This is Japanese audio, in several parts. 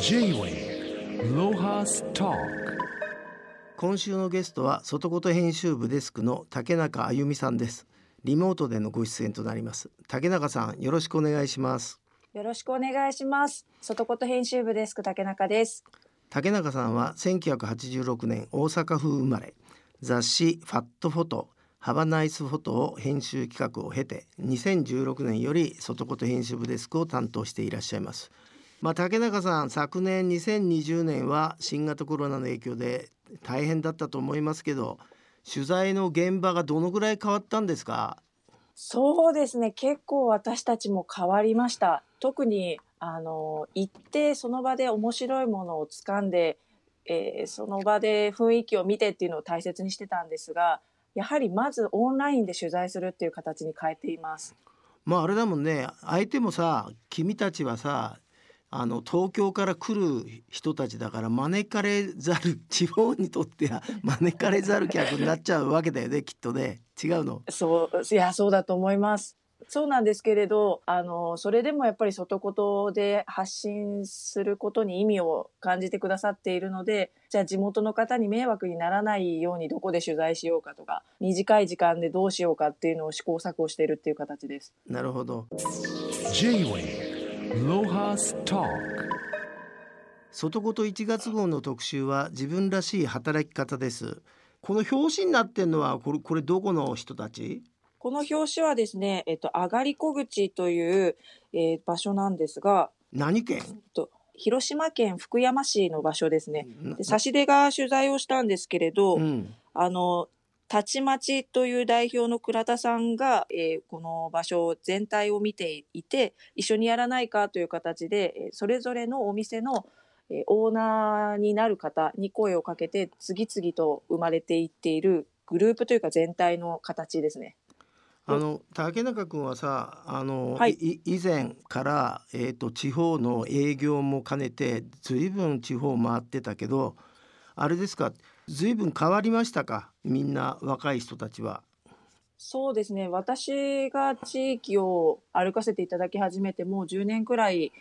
J-Way ロハスタ今週のゲストは外言編集部デスクの竹中あゆみさんです。リモートでのご出演となります。竹中さんよろしくお願いします。よろしくお願いします。外言編集部デスク竹中です。竹中さんは1986年大阪府生まれ。雑誌ファットフォトハバナイスフォトを編集企画を経て2016年より外言編集部デスクを担当していらっしゃいますまあ、竹中さん昨年2020年は新型コロナの影響で大変だったと思いますけど取材の現場がどのぐらい変わったんですか？そうですね。結構私たちも変わりました。特にあの行ってその場で面白いものを掴んで、えー、その場で雰囲気を見てっていうのを大切にしてたんですがやはりまずオンラインで取材するっていう形に変えています。まああれだもんね。相手もさ君たちはさあの東京から来る人たちだから招かれざる地方にとっては 招かれざる客になっちゃうわけだよねきっとね。違うの？そういやそうだと思います。そうなんですけれどあのそれでもやっぱり外言で発信することに意味を感じてくださっているのでじゃあ地元の方に迷惑にならないようにどこで取材しようかとか短い時間でどうしようかっていうのを試行錯誤しているっていう形です。なるほど。J-Way 外言1月号の特集は自分らしい働き方です。この表紙になってんのはこれこれどこの人たち？この表紙はですね、えっと、上がり小口という、えー、場所なんですが何県、えっと、広島県福山市の場所ですね。で差し出が取材をしたんですけれど、うん、あのたちまちという代表の倉田さんが、えー、この場所全体を見ていて一緒にやらないかという形でそれぞれのお店のオーナーになる方に声をかけて次々と生まれていっているグループというか全体の形ですね。あの竹中君はさあの、はい、以前から、えーと、地方の営業も兼ねて随分地方回ってたけどあれですか？随分変わりましたか？みんな若い人たちは。そうですね私が地域を歩かせていただき始めてもう10年くらい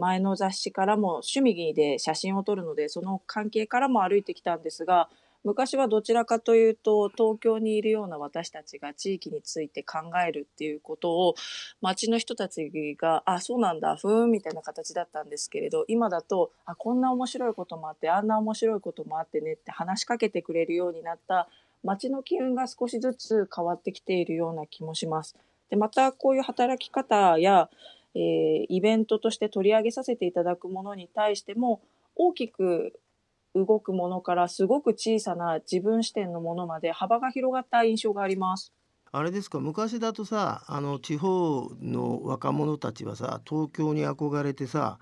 前の雑誌からも趣味で写真を撮るのでその関係からも歩いてきたんですが昔はどちらかというと東京にいるような私たちが地域について考えるっていうことを町の人たちが「あそうなんだふーん」みたいな形だったんですけれど今だと「あこんな面白いこともあってあんな面白いこともあってね」って話しかけてくれるようになった町の機運が少しずつ変わってきているような気もします。でまたこういう働き方や、えー、イベントとして取り上げさせていただくものに対しても大きく動くものからすごく小さな自分視点のものまで幅が広がった印象があります。あれですか？昔だとさあの地方の若者たちはさ東京に憧れてさ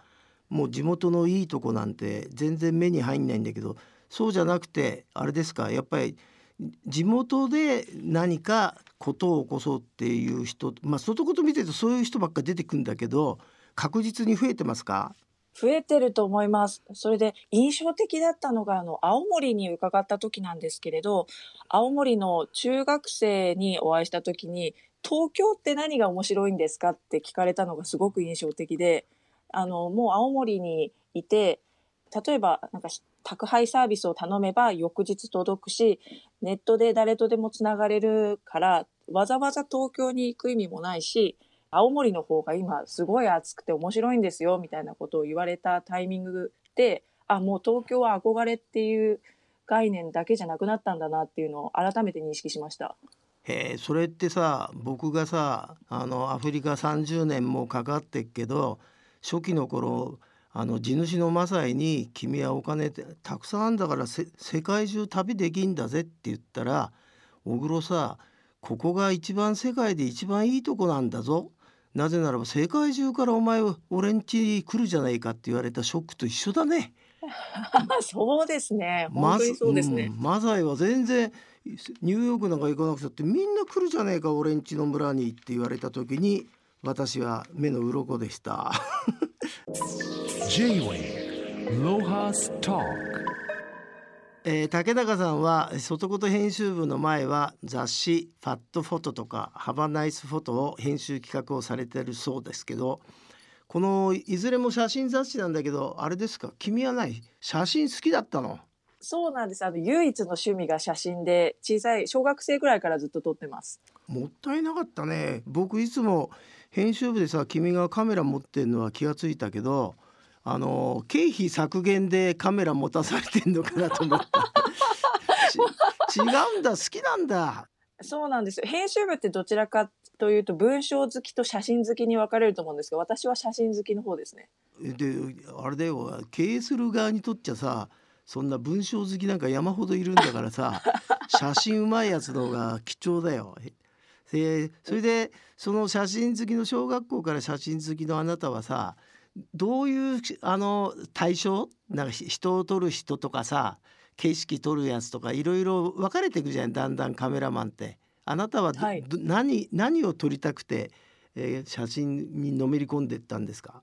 もう地元のいいとこなんて全然目に入んないんだけどそうじゃなくてあれですか？やっぱり地元で何かことを起こそうっていう人まあ外言見てるとそういう人ばっか出てくんだけど確実に増えてますか？増えてると思います。それで印象的だったのが、あの、青森に伺った時なんですけれど、青森の中学生にお会いした時に、東京って何が面白いんですかって聞かれたのがすごく印象的で、あの、もう青森にいて、例えば、なんか、宅配サービスを頼めば翌日届くし、ネットで誰とでもつながれるから、わざわざ東京に行く意味もないし、青森の方が今すごい暑くて面白いんですよみたいなことを言われたタイミングであもう東京は憧れっていう概念だけじゃなくなったんだなっていうのを改めて認識しました。へえそれってさ僕がさあのアフリカ30年もかかってっけど初期の頃あの地主のマサイに「君はお金ってたくさんあんだから世界中旅できんだぜ」って言ったら小黒さここが一番世界で一番いいとこなんだぞなぜならば世界中からお前は俺ん家来るじゃないかって言われたショックと一緒だね。そうですね。本当にそうですね。マザイは全然ニューヨークなんか行かなくたってみんな来るじゃねえか俺ん家の村にって言われた時に私は目の鱗でした。J-Way ロハスタえー、竹中さんは外言編集部の前は雑誌「ファットフォト」とか「ハバナイスフォト」を編集企画をされてるそうですけどこのいずれも写真雑誌なんだけどあれですか？君はない？写真好きだったの？そうなんです。あの、唯一の趣味が写真で、小さい、小学生ぐらいからずっと撮ってます。もったいなかったね僕いつも編集部でさ君がカメラ持ってんのは気がついたけどあの経費削減でカメラ持たされてんのかなと思った ち違うんだ好きなんだそうなんですよ。編集部ってどちらかというと、文章好きと写真好きに分かれると思うんですけど、私は写真好きの方ですね。であれだよ経営する側にとっちゃさそんな文章好きなんか山ほどいるんだからさ 写真うまいやつの方が貴重だよ。でそれでその写真好きの小学校から写真好きのあなたはさどういうあの対象？なんかひ人を撮る人とかさ景色撮るやつとかいろいろ分かれていくじゃんだんだんカメラマンって。あなたはど、はい。ど何何を撮りたくて、えー写真にのめり込んでいったんですか？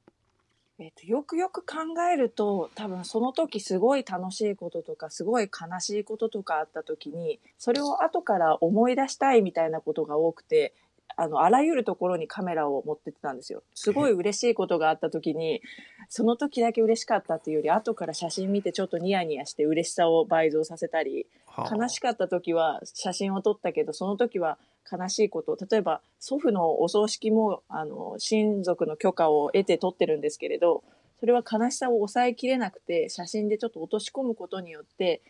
えっと、よくよく考えると、多分その時すごい楽しいこととか、すごい悲しいこととかあった時に、それを後から思い出したいみたいなことが多くて、あの、あらゆるところにカメラを持ってってたんですよ。すごい嬉しいことがあった時に、その時だけ嬉しかったっていうより、後から写真見てちょっとニヤニヤして嬉しさを倍増させたり、はあ悲しかった時は写真を撮ったけどその時は悲しいこと例えば祖父のお葬式もあの親族の許可を得て撮ってるんですけれどそれは悲しさを抑えきれなくて写真でちょっと落とし込むことによって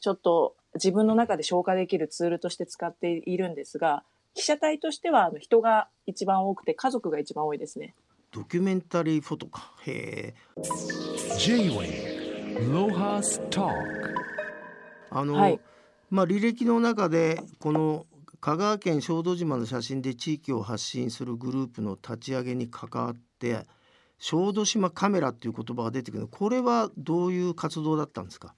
ちょっと自分の中で消化できるツールとして使っているんですが被写体としてはあの人が一番多くて家族が一番多いですね。ドキュメンタリーフォトか。へえ。J-Wave Lohas Talk あの、はい。まあ履歴の中でこの香川県小豆島の写真で地域を発信するグループの立ち上げに関わって小豆島カメラっていう言葉が出てくるこれはどういう活動だったんですか？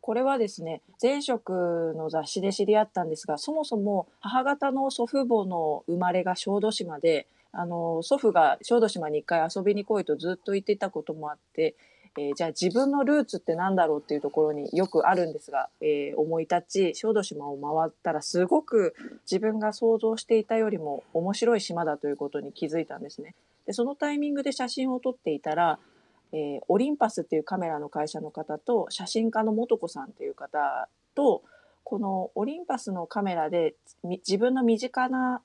これはですね、前職の雑誌で知り合ったんですが、そもそも母方の祖父母の生まれが小豆島で、あの、祖父が小豆島に一回遊びに来いとずっと言っていたこともあって、えーじゃあ自分のルーツって何だろうっていうところによくあるんですが、えー思い立ち、小豆島を回ったらすごく自分が想像していたよりも面白い島だということに気づいたんですね。で、そのタイミングで写真を撮っていたら、えーオリンパスっていうカメラの会社の方と写真家の素子さんっていう方とこのオリンパスのカメラで自分の身近な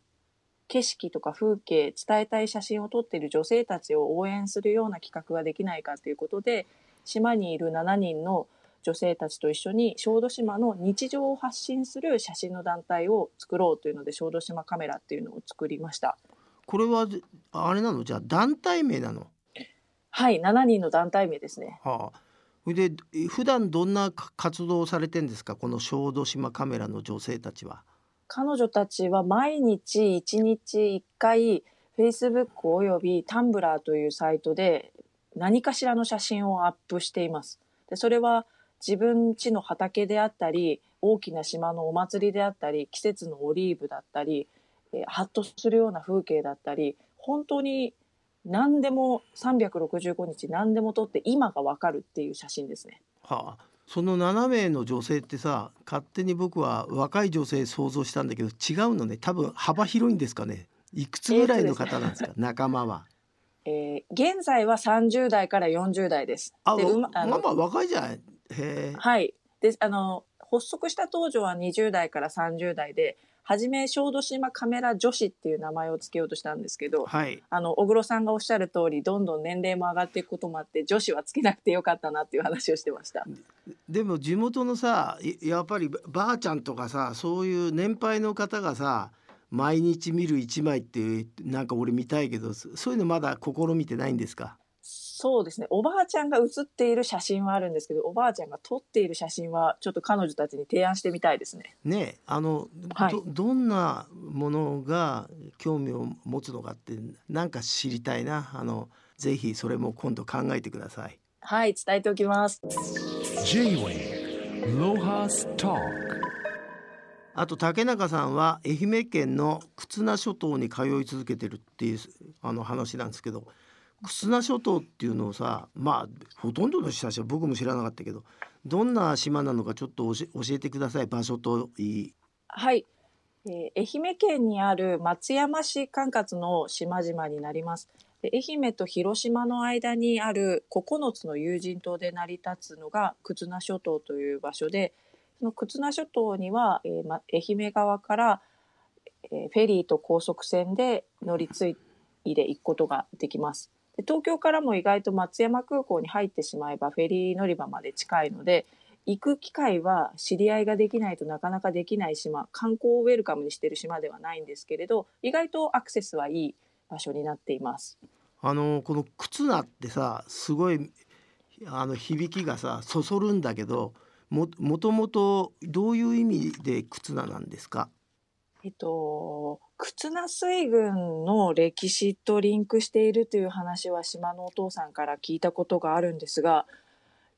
景色とか風景伝えたい写真を撮っている女性たちを応援するような企画ができないかということで島にいる7人の女性たちと一緒に小豆島の日常を発信する写真の団体を作ろうというので小豆島カメラっていうのを作りました。これはあれなの？じゃあ団体名なの？はい、7人の団体名ですね。はあそれで普段どんなか活動をされてんですか？この小豆島カメラの女性たちは。彼女たちは毎日1日1回 Facebook および Tumblr というサイトで何かしらの写真をアップしています。でそれは自分家の畑であったり大きな島のお祭りであったり季節のオリーブだったりえーハッとするような風景だったり本当に何でも365日何でも撮って今がわかるっていう写真ですね。はあ、その7名の女性ってさ勝手に僕は若い女性想像したんだけど違うのね多分幅広いんですかねいくつぐらいの方なんですか、仲間は。えー現在は30代から40代です。あ、でわうまあのまあまあ若いじゃない。へえ。はい。で、あの、発足した当時は20代から30代で、初め小豆島カメラ女子っていう名前を付けようとしたんですけど、はい。あの、小黒さんがおっしゃる通り、どんどん年齢も上がっていくこともあって、女子はつけなくてよかったなっていう話をしてました。でも地元のさいやっぱりばばあちゃんとかさそういう年配の方がさ毎日見る一枚っていうなんか俺見たいけどそそういうのまだ試みてないんですか？そうですね。おばあちゃんが写っている写真はあるんですけど、おばあちゃんが撮っている写真は、ちょっと彼女たちに提案してみたいですね。ねえあの、はいどどんなものが興味を持つのかってなんか知りたいなあのぜひそれも今度考えてください。はい、伝えておきます。J-Wave Lohas Talk あと竹中さんは愛媛県の忽那諸島に通い続けてるっていうあの話なんですけど忽那諸島っていうのをさまあほとんどの人たちは僕も知らなかったけどどんな島なのかちょっと教えてください場所といい。はい、えー愛媛県にある松山市管轄の島々になります。で愛媛と広島の間にある9つの有人島で成り立つのが忽那諸島という場所でその忽那諸島には、えーま、愛媛側から、えーフェリーと高速船で乗り継いで行くことができます。で東京からも意外と松山空港に入ってしまえばフェリー乗り場まで近いので行く機会は知り合いができないとなかなかできない島観光をウェルカムにしてる島ではないんですけれど意外とアクセスはいい場所になっています。あのこの靴なってさすごいあの響きがさそそるんだけどももともとどういう意味で靴ななんですか？えっと、忽那水軍の歴史とリンクしているという話は島のお父さんから聞いたことがあるんですが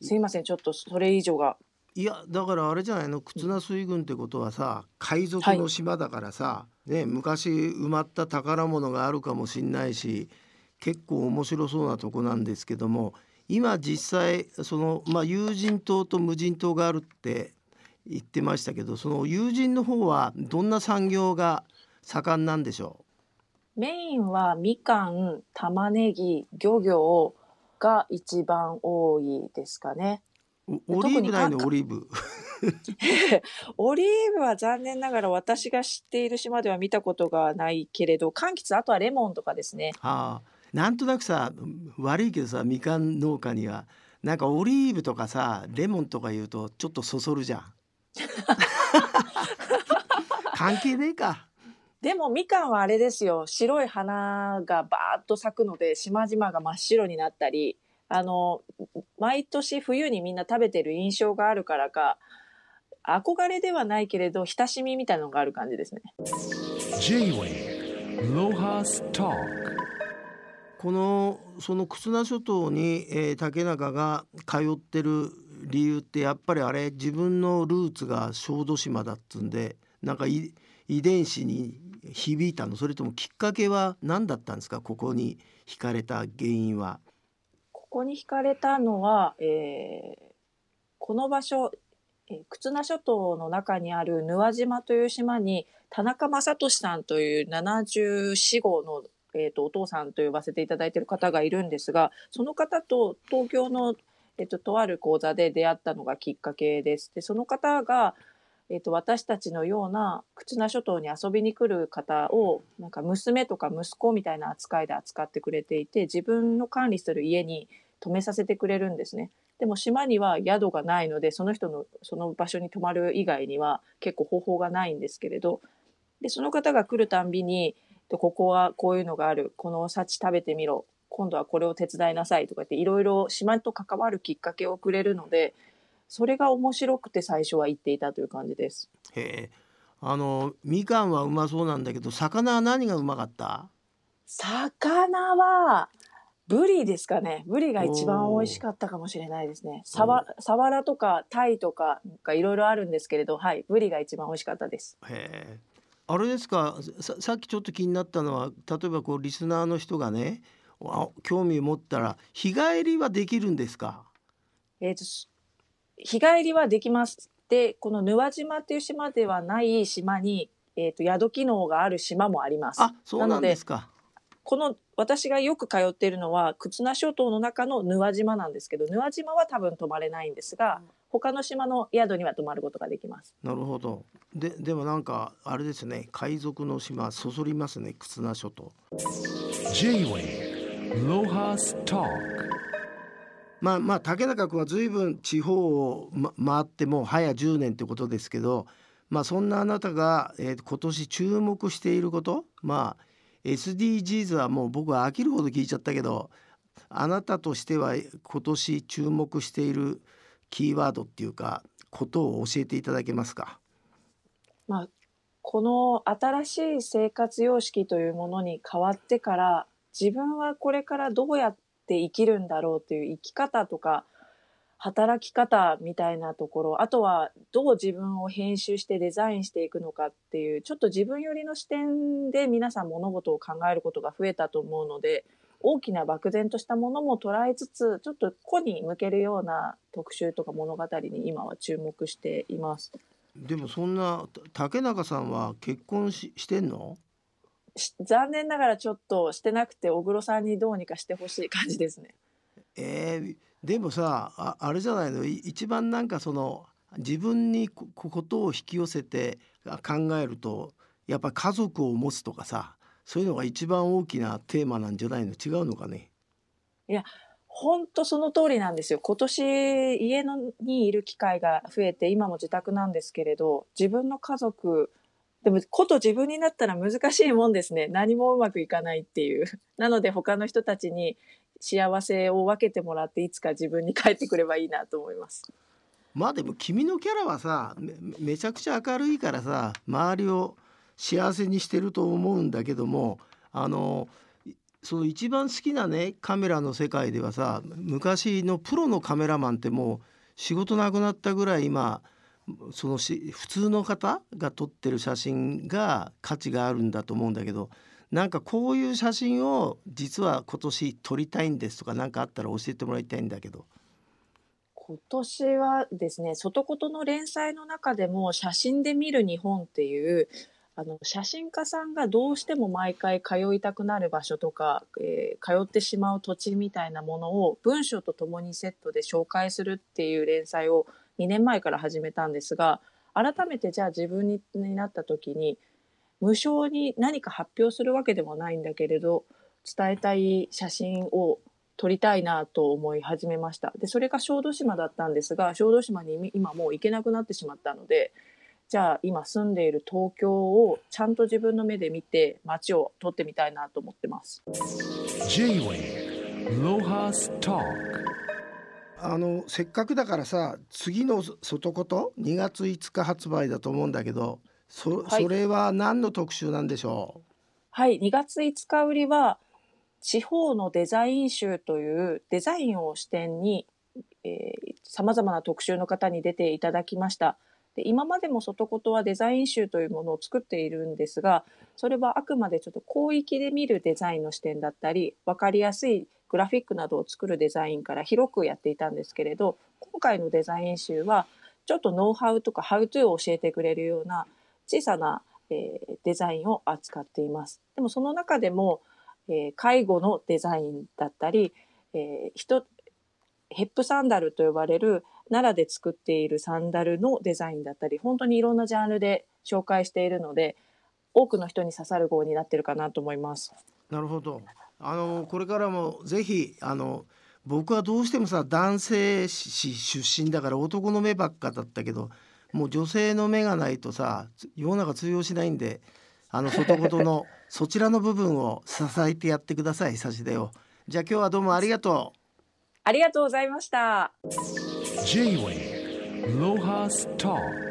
すいませんちょっとそれ以上が。いやだからあれじゃないの？忽那水軍ってことはさ海賊の島だからさ、ね、昔埋まった宝物があるかもしんないし結構面白そうなとこなんですけども今実際その、まあ、有人島と無人島があるって言ってましたけどその有人の方はどんな産業が盛んなんでしょメインはみかん玉ねぎ漁業が一番多いですかね。オリーブないの？オリーブ。オリーブは残念ながら私が知っている島では見たことがないけれど柑橘あとはレモンとかですね。ああなんとなくさ悪いけどさみかん農家にはなんかオリーブとかさレモンとか言うとちょっとそそるじゃん関係ねえか。でもみかんはあれですよ。白い花がバーッと咲くので島々が真っ白になったりあの毎年冬にみんな食べてる印象があるからか憧れではないけれど親しみみたいなのがある感じですね。J-Way Lohas Talk. このその忽那諸島に、えー竹中が通ってる理由ってやっぱりあれ自分のルーツが小豆島だっつんでなんか遺伝子に響いたのそれともきっかけは何だったんですか？ここに惹かれた原因は。ここに惹かれたのは、えーこの場所、えー忽那諸島の中にあるヌア島という島に田中正俊さんという74号の、えー、とお父さんと呼ばせていただいている方がいるんですがその方と東京の、えー、ととある講座で出会ったのがきっかけです。でその方がえー、と私たちのような忽那諸島に遊びに来る方をなんか娘とか息子みたいな扱いで扱ってくれていて自分の管理する家に泊めさせてくれるんですね。でも島には宿がないのでその人のその場所に泊まる以外には結構方法がないんですけれどでその方が来るたんびにここはこういうのがあるこの幸食べてみろ今度はこれを手伝いなさいとか言っていろいろ島と関わるきっかけをくれるのでそれが面白くて最初は言っていたという感じです。へえあのみかんはうまそうなんだけど魚は何がうまかった？魚はブリですかね。ブリが一番美味しかったかもしれないですね。サワサワラとかタイとかがいろいろあるんですけれど、はい、ブリが一番美味しかったです。へえあれですかささっきちょっと気になったのは例えばこうリスナーの人がねあ興味を持ったら日帰りはできるんですか？えっ、と、す日帰りはできます。で、このヌア島っていう島ではない島に、えっ、と、宿機能がある島もあります。あそうなんですか。この私がよく通っているのは忽那諸島の中のヌア島なんですけどヌア島は多分泊まれないんですが他の島の宿には泊まることができます。なるほど。ででもなんかあれですね。海賊の島そそりますね忽那諸島。J-Way まあまあ竹中君は随分地方を、ま、回ってもう早10年ってことですけどまあそんなあなたが、えー今年注目していることまあ SDGs はもう僕は飽きるほど聞いちゃったけどあなたとしては今年注目しているキーワードっていうかことを教えていただけますか？まあ、この新しい生活様式というものに変わってから自分はこれからどうやって生きるんだろうという生き方とか働き方みたいなところあとはどう自分を編集してデザインしていくのかっていうちょっと自分寄りの視点で皆さん物事を考えることが増えたと思うので大きな漠然としたものも捉えつつちょっと個に向けるような特集とか物語に今は注目しています。でもそんな竹中さんは結婚ししてんの？残念ながらちょっとしてなくて小黒さんにどうにかしてほしい感じですね。えーでもさああれじゃないの？い一番なんかその自分にこことを引き寄せてあ考えるとやっぱり家族を持つとかさそういうのが一番大きなテーマなんじゃないの？違うのかね？本当その通りなんですよ。今年家のにいる機会が増えて今も自宅なんですけれど自分の家族でもこと自分になったら難しいもんですね。何もうまくいかないっていう。なので他の人たちに幸せを分けてもらっていつか自分に帰ってくればいいなと思います。まあでも君のキャラはさめめちゃくちゃ明るいからさ周りを幸せにしてると思うんだけどもあのその一番好きなねカメラの世界ではさ昔のプロのカメラマンってもう仕事なくなったぐらい今そのし普通の方が撮ってる写真が価値があるんだと思うんだけどなんかこういう写真を実は今年撮りたいんですとか何かあったら教えてもらいたいんだけど。今年はですね外言の連載の中でも写真で見る日本っていうあの写真家さんがどうしても毎回通いたくなる場所とか、えー通ってしまう土地みたいなものを文章とともにセットで紹介するっていう連載を2年前から始めたんですが改めてじゃあ自分にになった時に無償に何か発表するわけでもないんだけれど伝えたい写真を撮りたいなと思い始めました。でそれが小豆島だったんですが小豆島に今もう行けなくなってしまったのでじゃあ今住んでいる東京をちゃんと自分の目で見て街を撮ってみたいなと思ってます。J-Wave Lohas Talk. あのせっかくだからさ次の外こと2月5日発売だと思うんだけどそ,、はい。それは何の特集なんでしょはい。2月5日売りは地方のデザイン集というデザインを視点にさまざまな特集の方に出ていただきました。で今までも外ことはデザイン集というものを作っているんですがそれはあくまでちょっと広域で見るデザインの視点だったり分かりやすいグラフィックなどを作るデザインから広くやっていたんですけれど今回のデザイン集はちょっとノウハウとかハウトゥーを教えてくれるような小さな、えーデザインを扱っています。でもその中でも、えー介護のデザインだったり、えーヘップサンダルと呼ばれる奈良で作っているサンダルのデザインだったり本当にいろんなジャンルで紹介しているので多くの人に刺さる号になってるかなと思います。なるほどあのこれからもぜひあの僕はどうしてもさ男性誌出身だから男の目ばっかだったけどもう女性の目がないとさ世の中通用しないんであの外言のそちらの部分を支えてやってください差し出を。じゃあ今日はどうもありがとう。ありがとうございました。J-Wave Lohas Talk